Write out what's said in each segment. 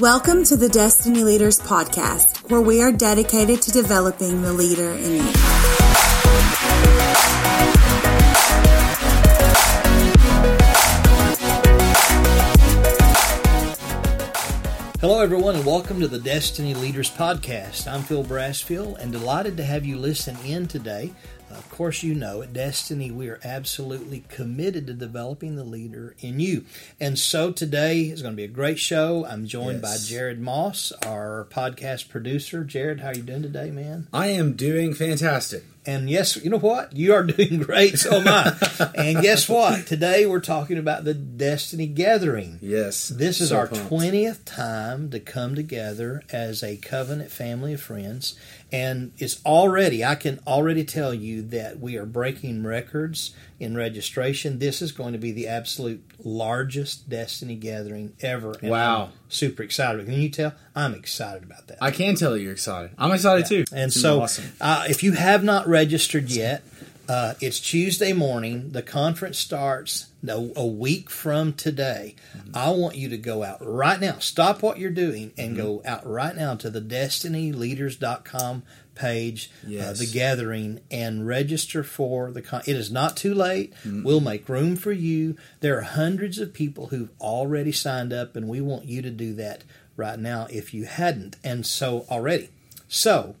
Welcome to the Destiny Leaders Podcast, where we are dedicated to developing the leader in you. Hello, everyone, and welcome to the Destiny Leaders Podcast. I'm Phil Brassfield, and delighted to have you listen in today. Of course, you know at Destiny we are absolutely committed to developing the leader in you. And so today is going to be a great show. I'm joined Yes. by Jared Moss, our podcast producer. Jared, how are you doing today, man? I am doing fantastic. And yes, you know what? You are doing great, so am I. and guess what? Today we're talking about the Destiny Gathering. Yes. This is so our pumped. 20th time to come together as a covenant family of friends. And it's already, I can already tell you that we are breaking records in registration. This is going to be the absolute largest Destiny gathering ever. And Wow. I'm super excited. Can you tell? I'm excited about that. I can tell you're excited. I'm excited too. And is so, awesome. uh, if you have not registered yet, uh, it's Tuesday morning. The conference starts a, a week from today. Mm-hmm. I want you to go out right now. Stop what you're doing and Mm-hmm. go out right now to the destinyleaders.com page, uh, Yes. the gathering, and register for the con. It is not too late. Mm-hmm. We'll make room for you. There are hundreds of people who've already signed up, and we want you to do that right now if you hadn't. And so already. So,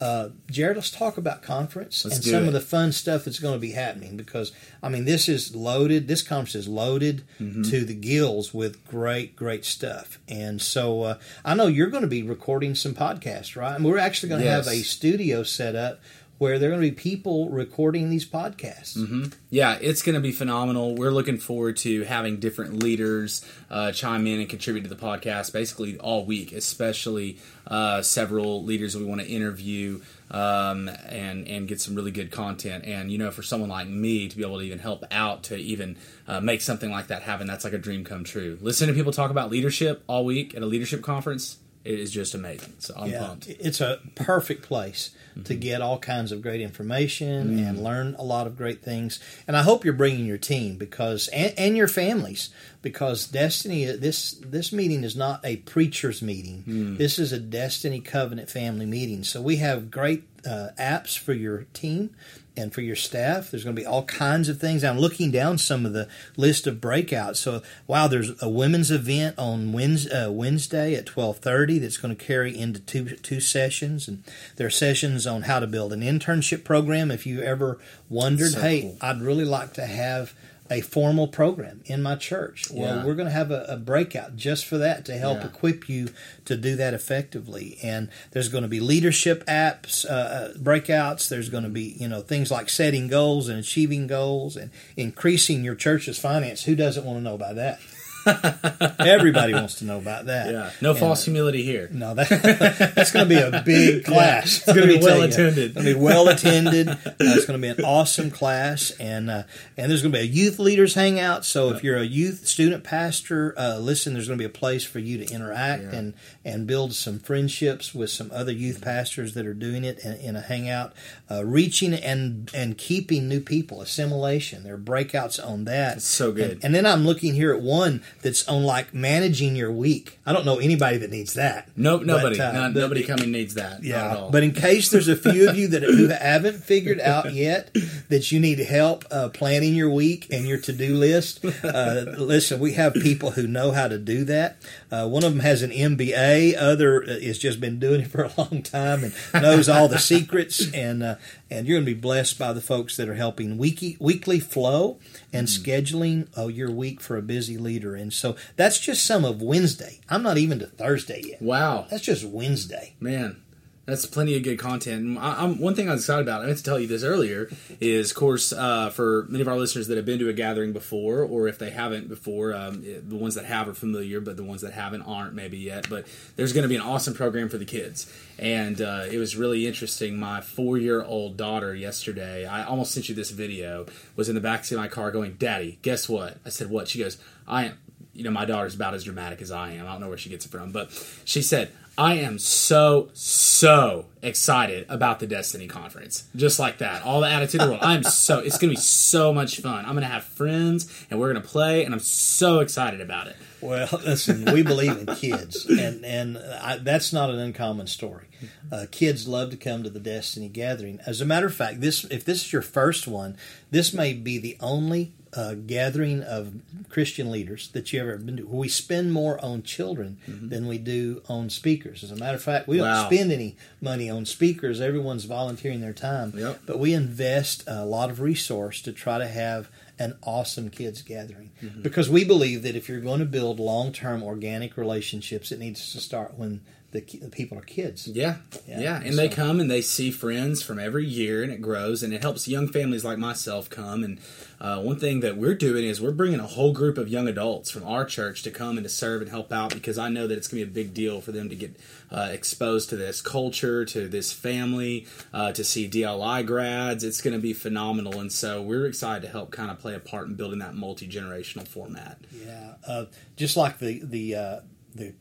uh, Jared, let's talk about conference Let's and some it. of the fun stuff that's going to be happening because I mean this is loaded. This conference is loaded Mm-hmm. to the gills with great, great stuff. And so uh, I know you're going to be recording some podcasts, right? And we're actually going to have a studio set up where there are going to be people recording these podcasts. Mm-hmm. Yeah, it's going to be phenomenal. We're looking forward to having different leaders uh, chime in and contribute to the podcast basically all week, especially uh, several leaders we want to interview um, and and get some really good content. And you know, for someone like me to be able to even help out to even uh, make something like that happen, that's like a dream come true. Listening to people talk about leadership all week at a leadership conference, it is just amazing. So I'm Yeah, pumped. it's a perfect place to mm-hmm. get all kinds of great information mm-hmm. and learn a lot of great things. And I hope you're bringing your team because and, and your families because Destiny this this meeting is not a preacher's meeting. Mm. This is a Destiny Covenant family meeting. So we have great uh, apps for your team and for your staff. There's going to be all kinds of things. I'm looking down some of the list of breakouts. So, wow, there's a women's event on Wednesday, uh, Wednesday at 12:30 that's going to carry into two two sessions, and there are sessions on how to build an internship program. If you ever wondered, So hey, cool. I'd really like to have a formal program in my church. Well, Yeah. we're going to have a, a breakout just for that to help Yeah. equip you to do that effectively. And there's going to be leadership apps, uh, uh, breakouts. There's going to be, you know, things like setting goals and achieving goals and increasing your church's finance. Who doesn't want to know about that? Everybody wants to know about that. Yeah, no And, false humility here. no, that, that's going to be a big class. it's gonna be me tell you. well-attended. It's going to be well attended. Uh, it's going to be an awesome class, and uh, and there's going to be a youth leaders hangout. So if you're a youth student pastor, uh, listen, there's going to be a place for you to interact Yeah. and and build some friendships with some other youth pastors that are doing it in, in a hangout, uh, reaching and and keeping new people, assimilation. There are breakouts on that. It's so good. And, and then I'm looking here at one that's on like managing your week. I don't know anybody that needs that. Nope, nobody, But, uh, no- but- nobody coming needs that. not at yeah, all. but in case there's a few of you that who haven't figured out yet that you need help uh, planning your week and your to-do list, uh, listen, we have people who know how to do that. Uh, one of them has an MBA, other uh, has just been doing it for a long time and knows all the secrets. And uh, and you're going to be blessed by the folks that are helping weekly weekly flow and scheduling uh, your week for a busy leader. And so that's just some of Wednesday. I'm not even to Thursday yet. wow, That's just Wednesday. man, that's plenty of good content. I, I'm one thing I was excited about. I meant to tell you this earlier. Is of course uh, for many of our listeners that have been to a gathering before, or if they haven't before, um, the ones that have are familiar, but the ones that haven't aren't maybe yet. But there's going to be an awesome program for the kids, and uh, it was really interesting. My four year old daughter yesterday, I almost sent you this video, was in the backseat of my car going, "Daddy, guess what?" I said, "What?" She goes, "I am." You know, my daughter's about as dramatic as I am. I don't know where she gets it from, but she said, I am so so excited about the Destiny conference. Just like that, all the attitude of the world. I'm so it's going to be so much fun. I'm going to have friends and we're going to play, and I'm so excited about it. Well, listen, we believe in kids, and and I, that's not an uncommon story. Uh, kids love to come to the Destiny Gathering. As a matter of fact, this if this is your first one, this may be the only uh, gathering of Christian leaders that you ever been to. We spend more on children mm-hmm. than we do on speakers. As a matter of fact, we wow. don't spend any money on speakers. Everyone's volunteering their time, yep. but we invest a lot of resource to try to have an awesome kids gathering mm-hmm. because we believe that if you're going to build long-term organic relationships, it needs to start when the, the people are kids. Yeah, yeah, yeah. and so. they come and they see friends from every year, and it grows, and it helps young families like myself come. And uh, one thing that we're doing is we're bringing a whole group of young adults from our church to come and to serve and help out because I know that it's going to be a big deal for them to get uh, exposed to this culture, to this family, uh, to see DLI grads. It's going to be phenomenal, and so we're excited to help kind of play a part in building that multi generational format. Yeah, uh, just like the the uh, the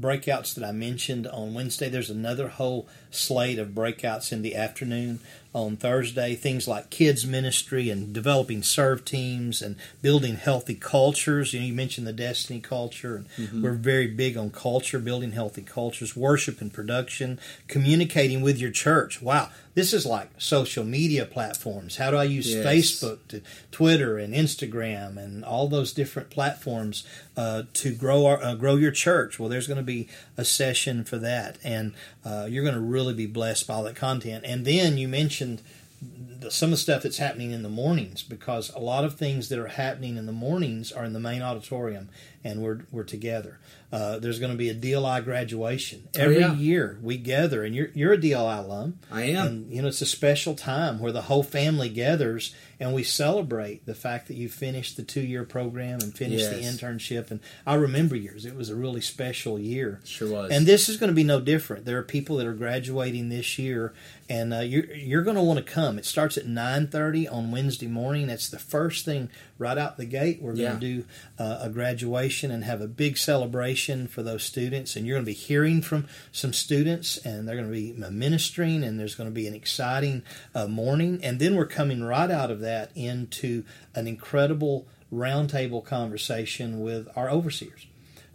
breakouts that I mentioned on Wednesday. There's another whole slate of breakouts in the afternoon on Thursday. Things like kids ministry and developing serve teams and building healthy cultures. You know, you mentioned the Destiny culture, and mm-hmm. we're very big on culture, building healthy cultures, worship and production, communicating with your church. Wow, this is like social media platforms. How do I use yes. Facebook, to Twitter, and Instagram, and all those different platforms uh, to grow our, uh, grow your church? Well, there's going to be a session for that, and uh, you're going to really be blessed by all that content. And then you mentioned the, some of the stuff that's happening in the mornings because a lot of things that are happening in the mornings are in the main auditorium and we're we're together. Uh, there's going to be a DLI graduation every oh, yeah. year. We gather, and you're you're a DLI alum. I am. And you know it's a special time where the whole family gathers and we celebrate the fact that you finished the two year program and finished yes. the internship. And I remember yours; it was a really special year. Sure was. And this is going to be no different. There are people that are graduating this year, and uh, you're you're going to want to come. It starts at nine thirty on Wednesday morning. That's the first thing right out the gate. We're going to do uh, a graduation and have a big celebration for those students. And you're going to be hearing from some students, and they're going to be ministering, and there's going to be an exciting uh, morning. And then we're coming right out of that into an incredible roundtable conversation with our overseers.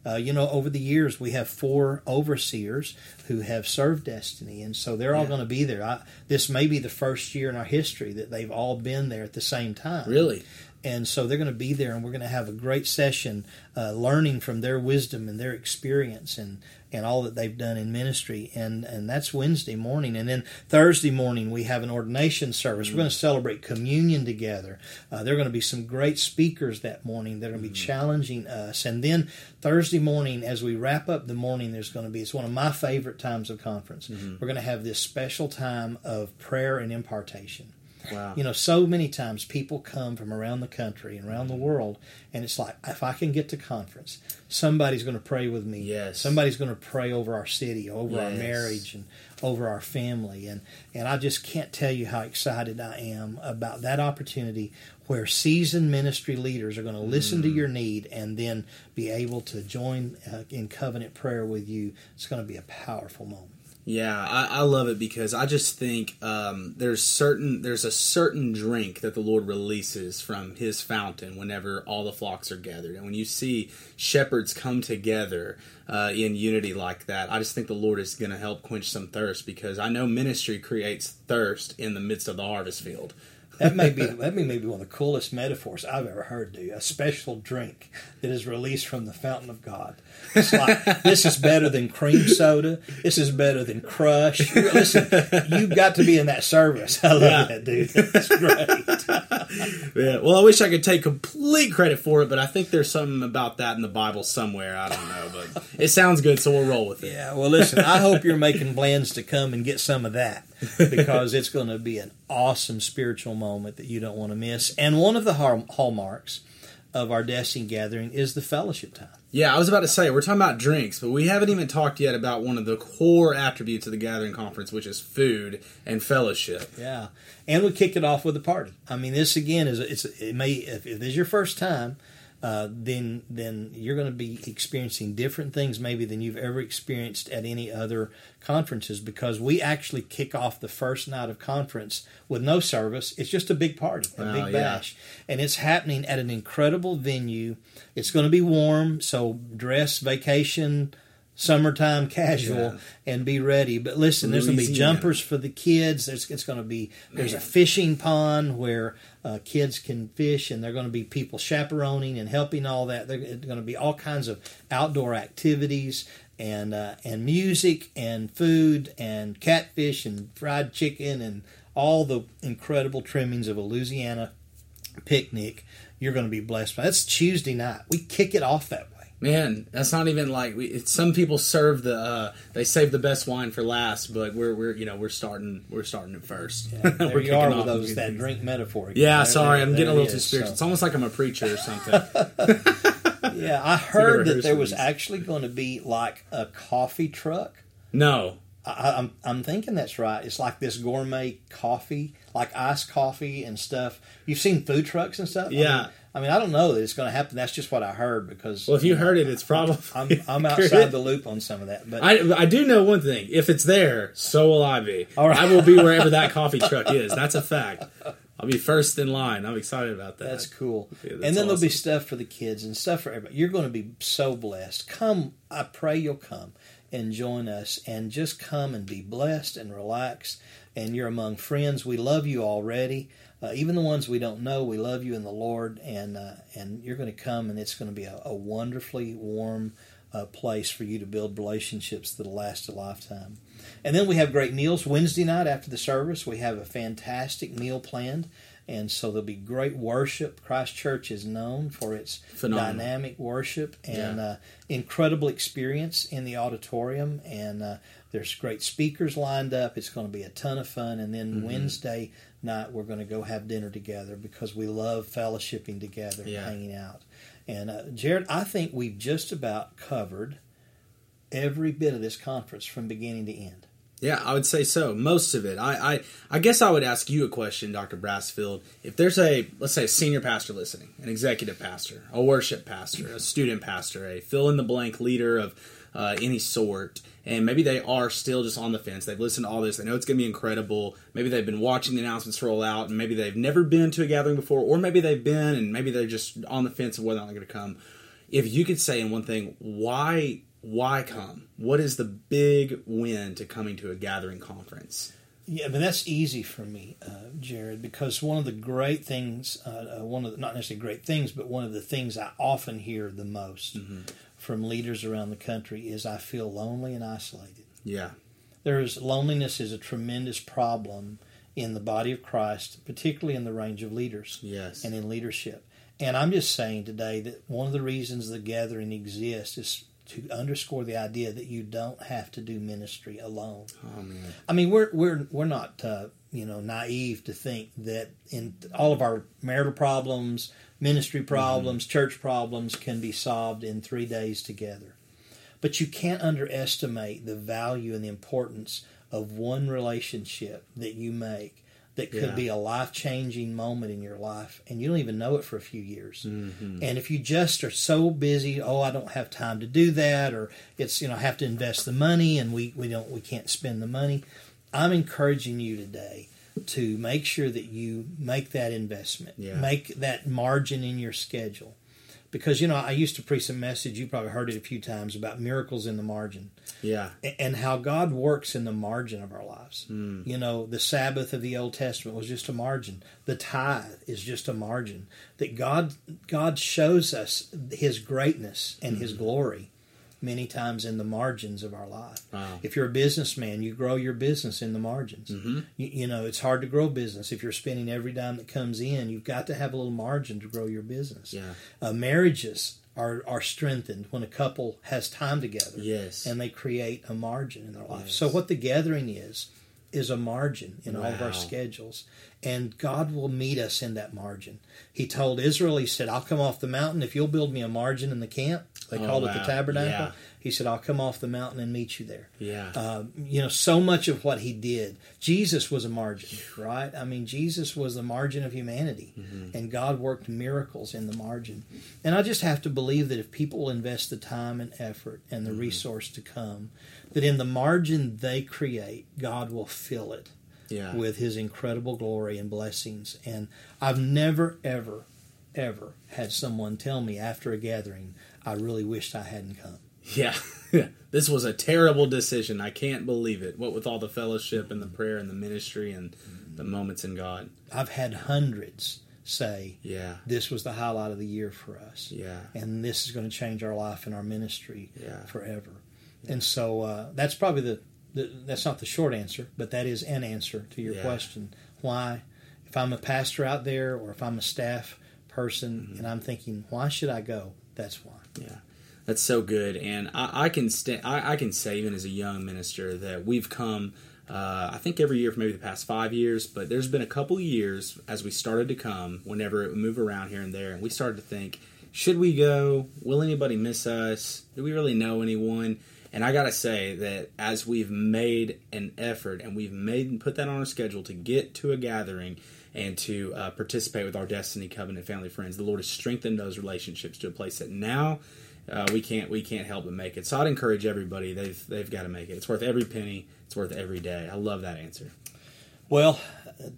Uh, you know, over the years, we have four overseers who have served Destiny, and so they're all going to be there. I, this may be the first year in our history that they've all been there at the same time. Really? And so they're going to be there and we're going to have a great session uh, learning from their wisdom and their experience and, and all that they've done in ministry and, and that's wednesday morning and then thursday morning we have an ordination service mm-hmm. we're going to celebrate communion together uh, there are going to be some great speakers that morning that are going to be mm-hmm. challenging us and then thursday morning as we wrap up the morning there's going to be it's one of my favorite times of conference mm-hmm. we're going to have this special time of prayer and impartation Wow. You know, so many times people come from around the country and around the world, and it's like, if I can get to conference, somebody's going to pray with me. Yes. Somebody's going to pray over our city, over yes. our marriage, and over our family. And, and I just can't tell you how excited I am about that opportunity where seasoned ministry leaders are going to listen mm. to your need and then be able to join uh, in covenant prayer with you. It's going to be a powerful moment. Yeah, I, I, love it because I just think um, there's certain there's a certain drink that the Lord releases from His fountain whenever all the flocks are gathered, and when you see shepherds come together uh, in unity like that, I just think the Lord is going to help quench some thirst because I know ministry creates thirst in the midst of the harvest field. That may be that may be one of the coolest metaphors I've ever heard. Do a special drink that is released from the fountain of God. It's like this is better than cream soda. This is better than Crush. Listen, you've got to be in that service. I love yeah. that, dude. That's great. yeah. Well, I wish I could take complete credit for it, but I think there's something about that in the Bible somewhere. I don't know, but it sounds good, so we'll roll with it. Yeah. Well, listen, I hope you're making plans to come and get some of that because it's going to be an awesome spiritual moment that you don't want to miss. And one of the hallmarks of our Destiny gathering is the fellowship time. Yeah, I was about to say, we're talking about drinks, but we haven't even talked yet about one of the core attributes of the gathering conference, which is food and fellowship. Yeah. And we kick it off with a party. I mean, this again is, it's, it may, if, if this is your first time, uh, then then you're going to be experiencing different things maybe than you've ever experienced at any other conferences because we actually kick off the first night of conference with no service. It's just a big party, a Oh, big yeah. bash, and it's happening at an incredible venue. It's going to be warm, so dress vacation. Summertime casual Yeah. and be ready. But listen, there's going to be jumpers for the kids. There's it's going to be there's a fishing pond where uh, kids can fish, and they're going to be people chaperoning and helping all that. There's going to be all kinds of outdoor activities and uh, and music and food and catfish and fried chicken and all the incredible trimmings of a Louisiana picnic. You're going to be blessed by. That's Tuesday night. We kick it off that. Man, that's not even like we, it's, some people serve the uh, they save the best wine for last, but we're we're you know we're starting we're starting it first. Yeah, there We're you are with those that things. drink metaphor. again. Yeah, There- sorry, there- I'm getting a little it too spiritual. So- It's almost like I'm a preacher or something. Yeah, I heard that there was actually going to be like a coffee truck. no, I, I'm I'm thinking that's right. It's like this gourmet coffee, like iced coffee and stuff. You've seen food trucks and stuff. I Yeah. mean, I mean, I don't know that it's going to happen. That's just what I heard because. well, if you know, heard it, it's probably I'm I'm outside the loop on some of that, but I, I do know one thing. If it's there, so will I be. All right. I will be wherever that coffee truck is. That's a fact. I'll be first in line. I'm excited about that. That's cool. Yeah, that's and then there'll be stuff for the kids and stuff for everybody. You're going to be so blessed. Come, I pray you'll come and join us and just come and be blessed and relax. And you're among friends. We love you already. Uh, even the ones we don't know, we love you in the Lord. And uh, and you're going to come, and it's going to be a, a wonderfully warm uh, place for you to build relationships that'll last a lifetime. And then we have great meals Wednesday night after the service. We have a fantastic meal planned, and so there'll be great worship. Christ Church is known for its Phenomenal. dynamic worship and Yeah. uh, incredible experience in the auditorium. And uh, there's great speakers lined up. It's going to be a ton of fun. And then Mm-hmm. Wednesday night we're going to go have dinner together because we love fellowshipping together, Yeah. hanging out. And uh, Jared, I think we've just about covered every bit of this conference from beginning to end. Yeah, I would say so. Most of it. I, I, I guess I would ask you a question, Dr. Brassfield. If there's a, let's say, a senior pastor listening, an executive pastor, a worship pastor, a student pastor, a fill in the blank leader of uh, any sort, and maybe they are still just on the fence. They've listened to all this. They know it's going to be incredible. Maybe they've been watching the announcements roll out, and maybe they've never been to a gathering before, or maybe they've been, and maybe they're just on the fence of whether or not they're going to come. If you could say in one thing, why why come? What is the big win to coming to a gathering conference? Yeah, but that's easy for me, uh, Jared, because one of the great things, uh, uh, one of the, not necessarily great things, but one of the things I often hear the most from leaders around the country is I feel lonely and isolated. Yeah. There is loneliness is a tremendous problem in the body of Christ, particularly in the range of leaders Yes. and in leadership. And I'm just saying today that one of the reasons the gathering exists is to underscore the idea that you don't have to do ministry alone. Oh man. I mean, we're we're we're not uh, you know naive to think that in all of our marital problems, ministry problems, church problems can be solved in three days together. But you can't underestimate the value and the importance of one relationship that you make that could Yeah. be a life changing moment in your life, and you don't even know it for a few years. Mm-hmm. And if you just are so busy, oh, I don't have time to do that, or it's you know I have to invest the money, and we we don't we can't spend the money. I'm encouraging you today to make sure that you make that investment, Yeah. make that margin in your schedule, because you know I used to preach a message. You probably heard it a few times about miracles in the margin Yeah. and how God works in the margin of our lives. Hmm. You know, the Sabbath of the Old Testament was just a margin. The tithe is just a margin. That God God shows us His greatness and His hmm. glory many times in the margins of our life. Wow. If you're a businessman, you grow your business in the margins. You, you know, it's hard to grow business if you're spending every dime that comes in. You've got to have a little margin to grow your business. Yeah. Uh, marriages are are strengthened when a couple has time together Yes. and they create a margin in their life. Yes. So what the gathering is is a margin in all of our schedules. and God will meet us in that margin. He told Israel, He said, I'll come off the mountain if you'll build me a margin in the camp. They Oh, called it the tabernacle. Yeah. He said, I'll come off the mountain and meet you there. Yeah. Uh, you know, so much of what he did, Jesus was a margin, right? I mean, Jesus was the margin of humanity, and God worked miracles in the margin. And I just have to believe that if people invest the time and effort and the resource to come, that in the margin they create, God will fill it yeah. with his incredible glory and blessings. And I've never, ever, ever had someone tell me after a gathering, I really wished I hadn't come. Yeah. this was a terrible decision. I can't believe it. What with all the fellowship and the prayer and the ministry and the moments in God. I've had hundreds say, Yeah. This was the highlight of the year for us. Yeah. And this is going to change our life and our ministry Yeah. forever. And so uh, that's probably the, the, that's not the short answer, but that is an answer to your Yeah. question. Why? If I'm a pastor out there or if I'm a staff person Mm-hmm. and I'm thinking, why should I go? That's why. Yeah, that's so good, and I, I can sta- I, I can say even as a young minister that we've come. Uh, I think every year for maybe the past five years, but there's been a couple years as we started to come. Whenever it would move around here and there, and we started to think, should we go? Will anybody miss us? Do we really know anyone? And I gotta say that as we've made an effort and we've made and put that on our schedule to get to a gathering and to uh, participate with our Destiny Covenant family friends, the Lord has strengthened those relationships to a place that now uh, we can't we can't help but make it. So I'd encourage everybody they've they've got to make it. It's worth every penny. It's worth every day. I love that answer. Well,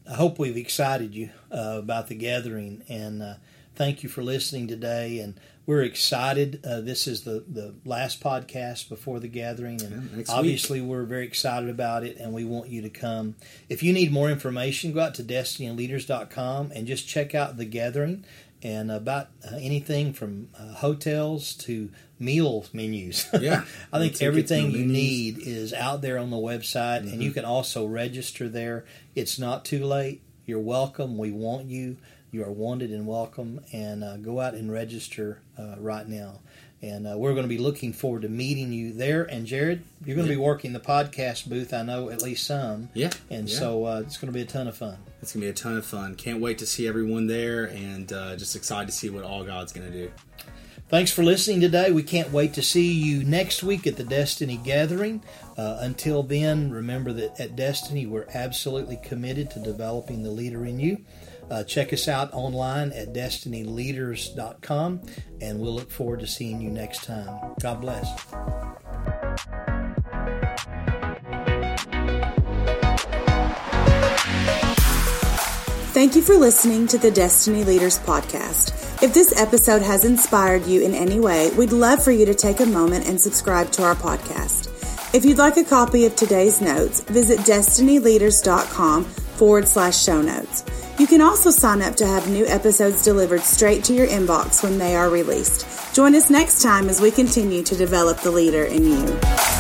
I hope we've excited you uh, about the gathering, and uh, thank you for listening today. And we're excited. Uh, this is the, the last podcast before the gathering, and Yeah, next week. obviously we're very excited about it, and we want you to come. If you need more information, go out to destinyleaders.com and just check out the gathering and about uh, anything from uh, hotels to meal menus. Yeah. I think everything you need is out there on the website, and Mm-hmm. you can also register there. It's not too late. You're welcome. We want you. You are wanted and welcome. And uh, go out and register uh, right now. And uh, we're going to be looking forward to meeting you there. And Jared, you're going to Yeah. be working the podcast booth. I know at least some. Yeah, And yeah. so uh, it's going to be a ton of fun. It's gonna be a ton of fun. Can't wait to see everyone there, and uh, just excited to see what all God's gonna do. Thanks for listening today. We can't wait to see you next week at the Destiny Gathering. Uh, until then, remember that at Destiny, we're absolutely committed to developing the leader in you. Uh, check us out online at destinyleaders.com, and we'll look forward to seeing you next time. God bless. Thank you for listening to the Destiny Leaders Podcast. If this episode has inspired you in any way, we'd love for you to take a moment and subscribe to our podcast. If you'd like a copy of today's notes, visit destinyleaders.com forward slash show notes. You can also sign up to have new episodes delivered straight to your inbox when they are released. Join us next time as we continue to develop the leader in you.